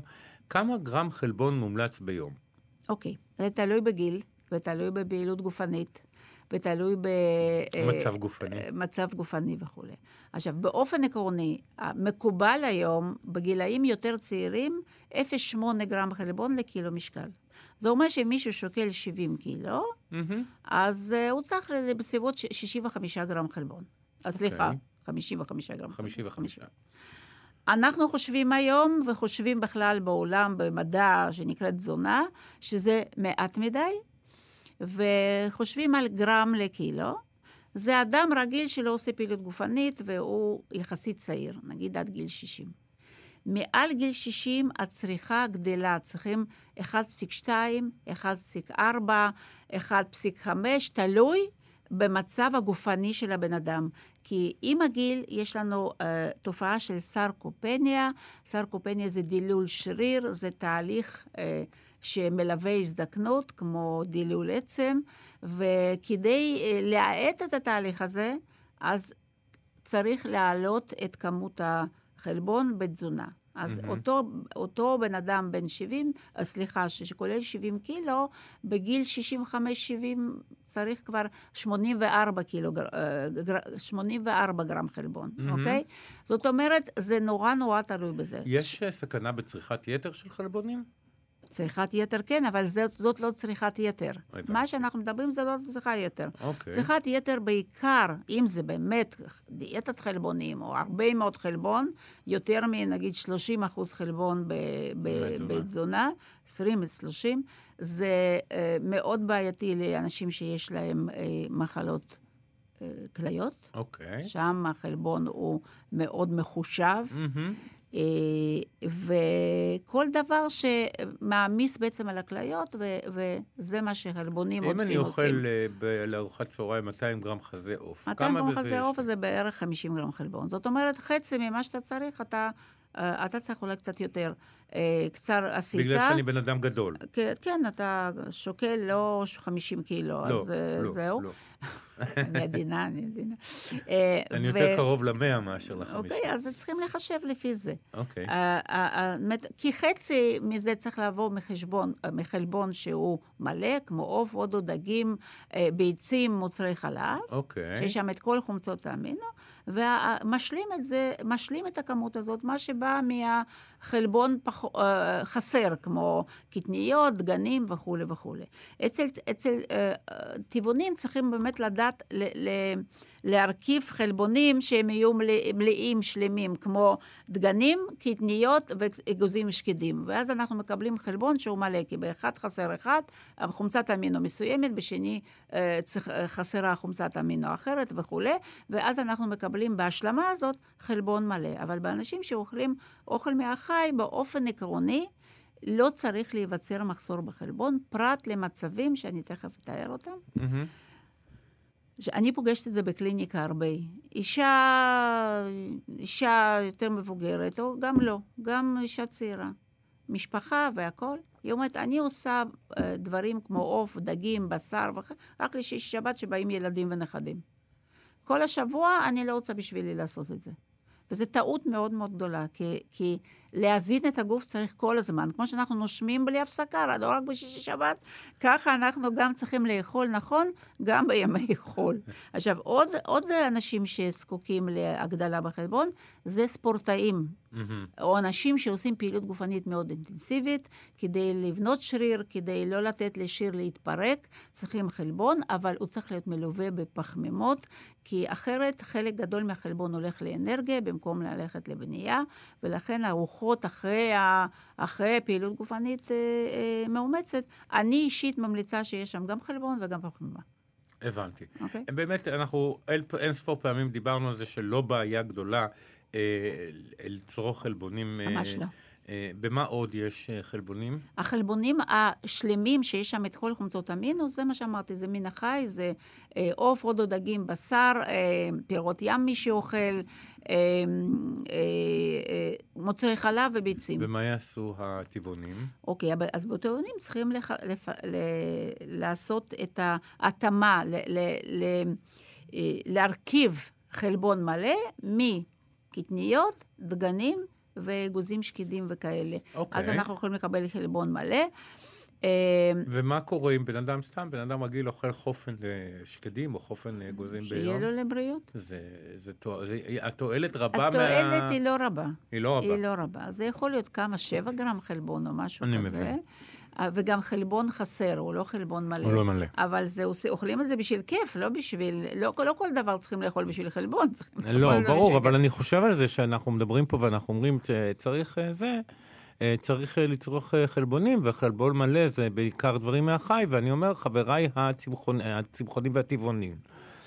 כמה גרם חלבון מומלץ ביום? אוקיי, זה תלוי בגיל, ותלוי בפעילות גופנית, ותלוי ב... אה, מצב גופני. אה, מצב גופני וכולי. עכשיו, באופן עקרוני, מקובל היום, בגילאים יותר צעירים, 0.8 גרם חלבון לקילו משקל. זה אומר שאם מישהו שוקל 70 קילו, מהמם. אז uh, הוא צריך בסביבות ש- 65 גרם חלבון. אז סליחה, אוקיי. 55 גרם. 55. אנחנו חושבים היום, וחושבים בכלל בעולם, במדע שנקראת תזונה, שזה מעט מדי, וחושבים על גרם לקילו. זה אדם רגיל שלא עושה פעילות גופנית, והוא יחסית צעיר, נגיד עד גיל 60. מעל גיל 60 הצריכה גדלה, צריכים 1.2, 1.4, 1.5, תלוי במצב הגופני של הבן אדם. כי עם הגיל יש לנו uh, תופעה של סרקופניה, סרקופניה זה דילול שריר, זה תהליך uh, שמלווה הזדקנות, כמו דילול עצם, וכדי uh, להאט את התהליך הזה, אז צריך להעלות את כמות החלבון בתזונה. אז mm-hmm. אותו, אותו בן אדם בן 70, אה, סליחה, שכולל 70 קילו, בגיל 65-70 צריך כבר 84 קילו, גר- אה, גר- 84 גרם חלבון, mm-hmm. אוקיי? זאת אומרת, זה נורא נורא תלוי בזה. יש אה, סכנה בצריכת יתר של חלבונים? צריכת יתר כן, אבל זאת, זאת לא צריכת יתר. מה שאנחנו מדברים זה לא צריכת יתר. אוקיי. צריכת יתר בעיקר, אם זה באמת דיאטת חלבונים, או הרבה מאוד חלבון, יותר מנגיד 30 אחוז חלבון בתזונה. בתזונה, 20 עד 30, זה אה, מאוד בעייתי לאנשים שיש להם אה, מחלות אה, כליות. אוקיי. שם החלבון הוא מאוד מחושב. מהמם. אה, וכל דבר שמעמיס בעצם על הכליות, ו- וזה מה שחלבונים אם עודפים אני עושים. אוכל אה, ב- לארוחת צהריים 200 גרם חזה עוף, 200 כמה גרם בזה חזה יש? עוף זה בערך 50 גרם חלבון. זאת אומרת, חצי ממה שאתה צריך, אתה, אה, אתה צריך אולי קצת יותר. קצר עשית. בגלל שאני בן אדם גדול. כן, כן, אתה שוקל לא 50 קילו, לא, אז אה, לא, זהו. לא. אני עדינה, אני עדינה. אה, אני יותר קרוב למאה מאשר לחמישים. אוקיי, אז צריכים לחשב לפי זה. אוקיי. אה, כי חצי מזה צריך לבוא מחשבון, מחלבון שהוא מלא, כמו עוף, הודו, דגים, ביצים, מוצרי חלב, אוקיי. שיש שם את כל חומצות האמינו, ומשלים את זה, משלים את הכמות הזאת, מה שבא מהחלבון פח, אה, חסר, כמו קטניות, דגנים וכולי וכולי. אצל, אצל אה, אה, טבעונים צריכים באמת לדעת ל, ל, להרכיב חלבונים שהם יהיו מלא, מלאים, שלמים, כמו דגנים, קטניות ואגוזים שקדים. ואז אנחנו מקבלים חלבון שהוא מלא, כי באחד חסר אחד, חומצת אמינו מסוימת, בשני אה, אה, חסרה חומצת אמינו אחרת וכולי, ואז אנחנו מקבלים בהשלמה הזאת חלבון מלא. אבל באנשים שאוכלים אוכל מהחי, באופן עקרוני, לא צריך להיווצר מחסור בחלבון, פרט למצבים שאני תכף אתאר אותם. מהמם. אני פוגשת את זה בקליניקה הרבה. אישה, אישה יותר מבוגרת, או גם לא, גם אישה צעירה. משפחה והכול. היא אומרת, אני עושה אה, דברים כמו עוף, דגים, בשר, וכ- רק לשישי שבת שבאים ילדים ונכדים. כל השבוע אני לא רוצה בשבילי לעשות את זה. וזו טעות מאוד מאוד גדולה, כי, כי להזין את הגוף צריך כל הזמן. כמו שאנחנו נושמים בלי הפסקה, לא רק בשישי שבת, ככה אנחנו גם צריכים לאכול נכון, גם בימי חול. עכשיו, עוד, עוד אנשים שזקוקים להגדלה בחלבון, זה ספורטאים, או אנשים שעושים פעילות גופנית מאוד אינטנסיבית, כדי לבנות שריר, כדי לא לתת לשריר להתפרק, צריכים חלבון, אבל הוא צריך להיות מלווה בפחמימות, כי אחרת חלק גדול מהחלבון הולך לאנרגיה במקום ללכת לבנייה, ולכן הרוחות אחרי, ה, אחרי פעילות גופנית אה, אה, מאומצת, אני אישית ממליצה שיש שם גם חלבון וגם פחמימה. הבנתי. אוקיי. באמת, אנחנו אין, אין ספור פעמים דיברנו על זה שלא בעיה גדולה אה, לצרוך חלבונים. אה, ממש לא. אה, במה עוד יש אה, חלבונים? החלבונים השלמים, שיש שם את כל חומצות אמינו, זה מה שאמרתי, זה מן החי, זה אה, עוף, רודו דגים, בשר, אה, פירות ים מי שאוכל, אה, אה, אה, מוצרי חלב וביצים. ומה יעשו הטבעונים? אוקיי, אז בטעונים צריכים לח... לפ... ל... לעשות את ההתאמה, ל... ל... ל... להרכיב חלבון מלא מקטניות, דגנים ואגוזים שקדים וכאלה. אוקיי. אז אנחנו יכולים לקבל חלבון מלא. אה, ומה קורה אם בן אדם, סתם, בן אדם רגיל אוכל חופן אה, שקדים או חופן אה, אגוזים שיהיה ביום? לו לבריאות. זה, זה, תוע- זה, התועלת רבה התועלת מה... היא לא רבה. היא לא רבה. היא לא רבה. זה יכול להיות כמה, שבע גרם חלבון או משהו אני כזה. מבין. אה, וגם חלבון חסר, הוא לא חלבון מלא. הוא לא מלא. אבל זה, אוכלים את זה בשביל כיף, לא בשביל... לא, לא כל דבר צריכים לאכול בשביל חלבון. צריכים לא, לאכול ברור, בשביל אבל. אני חושב על זה שאנחנו מדברים פה ואנחנו אומרים, "צ- צריך אה, זה, אה, צריך אה, לצרוך אה, חלבונים, וחלבון מלא זה בעיקר דברים מהחי, ואני אומר, חבריי אה, הצמחונים והטבעונים.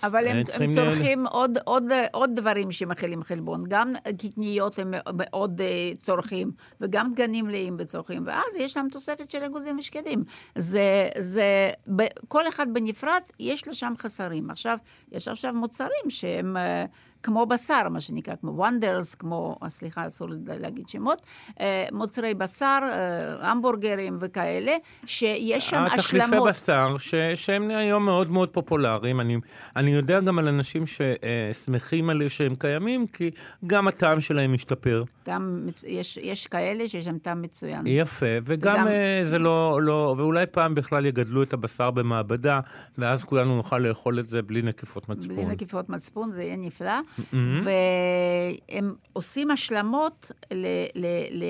אבל הם, אה, הם צריכים ל- צורכים עוד, עוד, עוד דברים שמכילים חלבון. גם קטניות הם מאוד אה, צורכים, וגם דגנים מלאים בצורכים, ואז יש להם תוספת של אגוזים ושקדים. זה, זה, ב, כל אחד בנפרד, יש לו שם חסרים. עכשיו, יש עכשיו מוצרים שהם... אה, כמו בשר, מה שנקרא, כמו וונדרס, כמו, אה, סליחה, אסור להגיד שמות, אה, מוצרי בשר, אה, המבורגרים וכאלה, שיש שם התחליפי השלמות. בשר, ש, שהם היום מאוד מאוד פופולריים. אני, אני יודע גם על אנשים ששמחים על שהם קיימים, כי גם הטעם שלהם משתפר. גם מצ- יש, יש כאלה שיש שם טעם מצוין. יפה, וגם וגם- אה, זה לא, לא, ואולי פעם בכלל יגדלו את הבשר במעבדה, ואז כולנו נוכל לאכול את זה בלי נקיפות מצפון. בלי נקיפות מצפון, זה יהיה נפלא. והם עושים השלמות ל, ל, ל,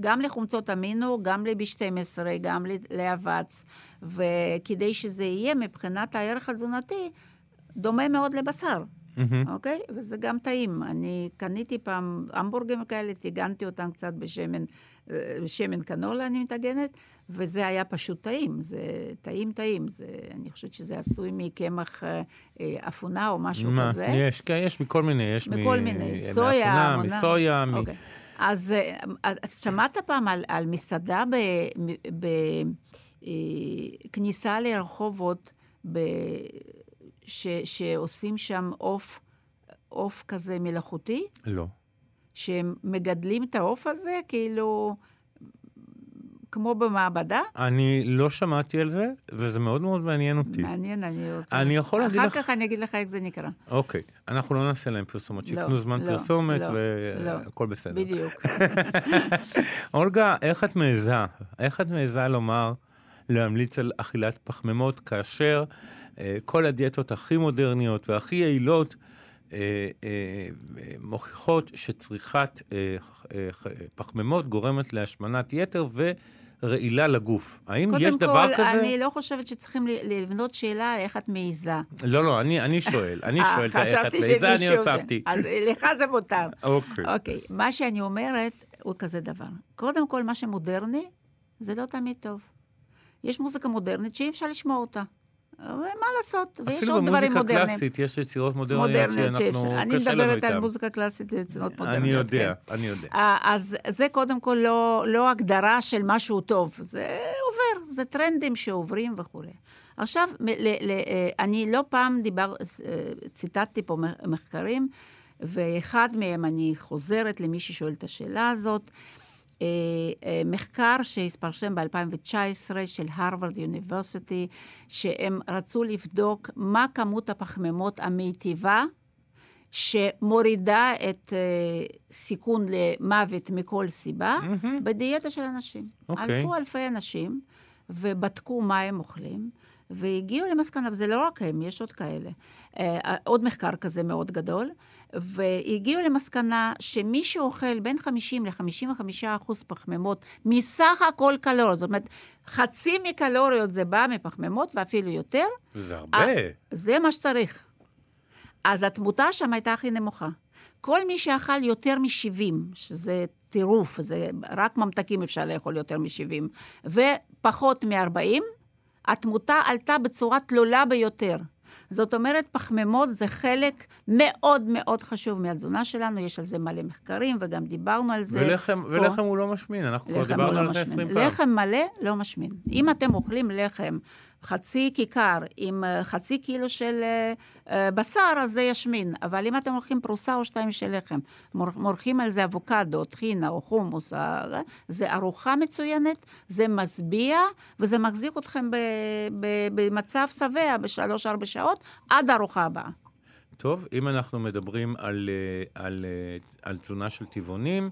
גם לחומצות אמינו, גם ל-B12, גם לאבץ, וכדי שזה יהיה מבחינת הערך התזונתי, דומה מאוד לבשר. אוקיי? וזה גם טעים. אני קניתי פעם המבורגרים כאלה, טיגנתי אותם קצת בשמן, אה, בשמן קנולה, אני מטגנת, וזה היה פשוט טעים. זה טעים טעים. זה, אני חושבת שזה עשוי מקמח אה, אה, אפונה או משהו מה, כזה. יש, כן, יש מכל מיני, יש מכל מ- מיני, מאפונה, סויה, מונה. מסויה, מ... אוקיי. אז אה, את שמעת פעם על, על מסעדה בכניסה לרחובות, ב, ש, שעושים שם עוף, עוף כזה מלאכותי? לא. שהם מגדלים את העוף הזה, כאילו, כמו במעבדה? אני לא שמעתי על זה, וזה מאוד מאוד מעניין אותי. מעניין, אני רוצה... אני יכול להגיד לך- אחר כך אני אגיד לך איך זה נקרא. אוקיי, אנחנו לא נעשה להם פרסומות, לא, שיקנו זמן לא, פרסומת לא. והכל בסדר. בדיוק. אולגה, איך את מעיזה, איך את מעיזה לומר, להמליץ על אכילת פחמימות, כאשר אה, כל הדיאטות הכי מודרניות והכי יעילות מוכיחות שצריכת אה, אה, פחמימות גורמת להשמנת יתר ורעילה לגוף. האם יש דבר קודם כזה? כל, אני לא חושבת שצריכים לבנות שאלה איך את מעיזה. לא, לא, אני, אני שואל, אני אה, שואל איך את מעיזה, אני שמישהו ש- הוספתי. אז לך זה מותר. אוקיי. אוקיי, מה שאני אומרת הוא כזה דבר. קודם כל, מה שמודרני, זה לא תמיד טוב. יש מוזיקה מודרנית שאי אפשר לשמוע אותה. ומה לעשות? ויש אפילו עוד דברים במוזיקה מודרניים. קלאסית יש יצירות מודרניות מודרניות. שאנחנו, אני קשה לנו מדברת על איתן. מוזיקה קלאסית ויצירות מודרניות. אני יודע, כן. אני יודע. אה, אז זה קודם כל לא, לא הגדרה של משהו טוב, זה עובר, זה טרנדים שעוברים וכולי. עכשיו, ל, ל, אה, אני לא פעם דיבר, אה, ציטטתי פה מחקרים, ואחד מהם, אני חוזרת למי ששואל את השאלה הזאת, מחקר שהתפרשם ב-2019 של הרווארד יוניברסיטי, שהם רצו לבדוק מה כמות הפחמימות המיטיבה שמורידה את uh, סיכון למוות מכל סיבה, mm-hmm. בדיאטה של אנשים. Okay. אוקיי. אלפו אלפי אנשים ובדקו מה הם אוכלים, והגיעו למסקנה, וזה לא רק הם, יש עוד כאלה, uh, עוד מחקר כזה מאוד גדול, והגיעו למסקנה שמי שאוכל בין 50 ל-55 אחוז פחמימות מסך הכל קלוריות, זאת אומרת, חצי מקלוריות זה בא מפחמימות ואפילו יותר. זה הרבה. זה מה שצריך. אז התמותה שם הייתה הכי נמוכה. כל מי שאכל יותר מ-70, שזה טירוף, זה רק ממתקים אפשר לאכול יותר מ-70, ופחות מ-40, התמותה עלתה בצורה תלולה ביותר. זאת אומרת, פחמימות זה חלק מאוד מאוד חשוב מהתזונה שלנו, יש על זה מלא מחקרים, וגם דיברנו על זה. ולחם, פה. ולחם הוא לא משמין, אנחנו כבר דיברנו לא על זה 20 פעם. לחם מלא לא משמין. אם אתם אוכלים לחם חצי כיכר עם אה, חצי קילו של uh, uh, בשר, אז זה ישמין. אבל אם אתם הולכים פרוסה או שתיים של לחם, מורחים על זה אבוקדו, טחינה או חומוס, זה ארוחה מצוינת, זה משביע, וזה מחזיק אתכם במצב שבע בשלוש-ארבע שעות, עד הארוחה הבאה. טוב, אם אנחנו מדברים על, על, על תזונה של טבעונים,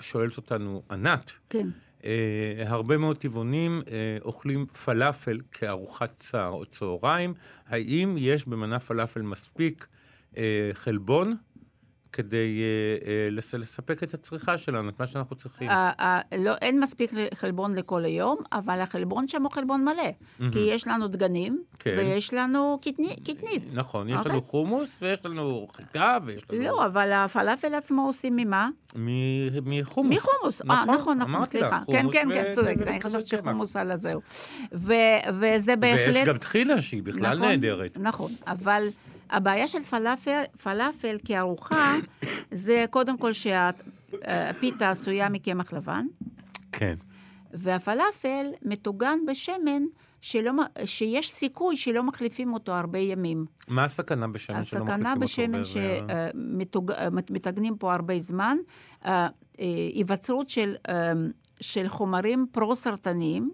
שואלת אותנו ענת. כן. Uh, הרבה מאוד טבעונים uh, אוכלים פלאפל כארוחת צער או צהריים. האם יש במנה פלאפל מספיק uh, חלבון כדי uh, uh, לספק את הצריכה שלנו, את מה שאנחנו צריכים? Uh, uh, לא, אין מספיק חלבון לכל היום, אבל החלבון שם הוא חלבון מלא. Mm-hmm. כי יש לנו דגנים, כן. ויש לנו קטנית. נכון, יש okay. לנו אוקיי? חומוס, ויש לנו חיטה, ויש לנו... לא, אבל הפלאפל עצמו עושים ממה? מחומוס. מחומוס, נכון, אה, נכון, נכון, סליחה. כן, כן, כן, צודק, אני חושבת שחומוס על הזהו. וזה בהחלט... ויש גם טחינה שהיא בכלל נכון, נהדרת. נכון, אבל... הבעיה של פלאפל, פלאפל כארוחה, זה קודם כל שהפיתה עשויה מקמח לבן. כן. והפלאפל מטוגן בשמן שלא, שיש סיכוי שלא מחליפים אותו הרבה ימים. מה הסכנה בשמן שלא מחליפים אותו? הסכנה בשמן שמטגנים פה הרבה זמן, אה, אה, היווצרות של, אה, של חומרים פרו-סרטניים,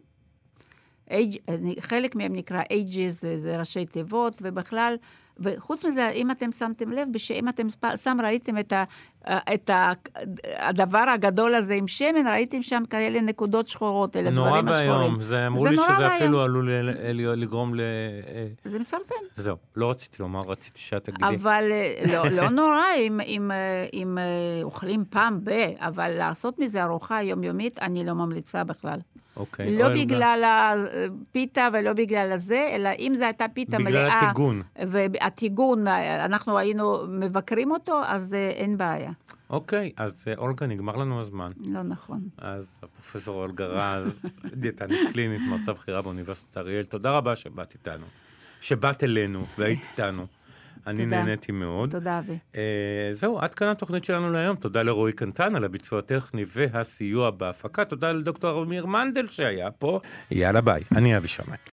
חלק מהם נקרא אייג'ז, זה, זה ראשי תיבות, ובכלל, וחוץ מזה, אם אתם שמתם לב, אם אתם סתם ראיתם את, ה, את ה, הדבר הגדול הזה עם שמן, ראיתם שם כאלה נקודות שחורות, אלה דברים השחורים. נורא ואיום, זה אמרו לי שזה אפילו עלול לגרום ל... זה מסרטן. זהו, לא רציתי לומר, רציתי שאת תגידי. אבל לא, לא נורא אם, אם, אם אוכלים פעם ב, אבל לעשות מזה ארוחה יומיומית, אני לא ממליצה בכלל. אוקיי. לא בגלל הפיתה ולא בגלל הזה, אלא אם זו הייתה פיתה מלאה... בגלל הטיגון. והטיגון, אנחנו היינו מבקרים אותו, אז אין בעיה. אוקיי, אז אולגה, נגמר לנו הזמן. לא נכון. אז הפרופסור אולגה רז, דיאטנית קלינית, מרצה בכירה באוניברסיטת אריאל, תודה רבה שבאת איתנו. שבאת אלינו והיית איתנו. אני תודה. נהניתי מאוד. תודה, אבי. Uh, זהו, עד כאן התוכנית שלנו להיום. תודה לרועי קנטן על הביצוע הטכני והסיוע בהפקה. תודה לדוקטור אמיר מנדל שהיה פה. יאללה ביי, אני אבי שמאי.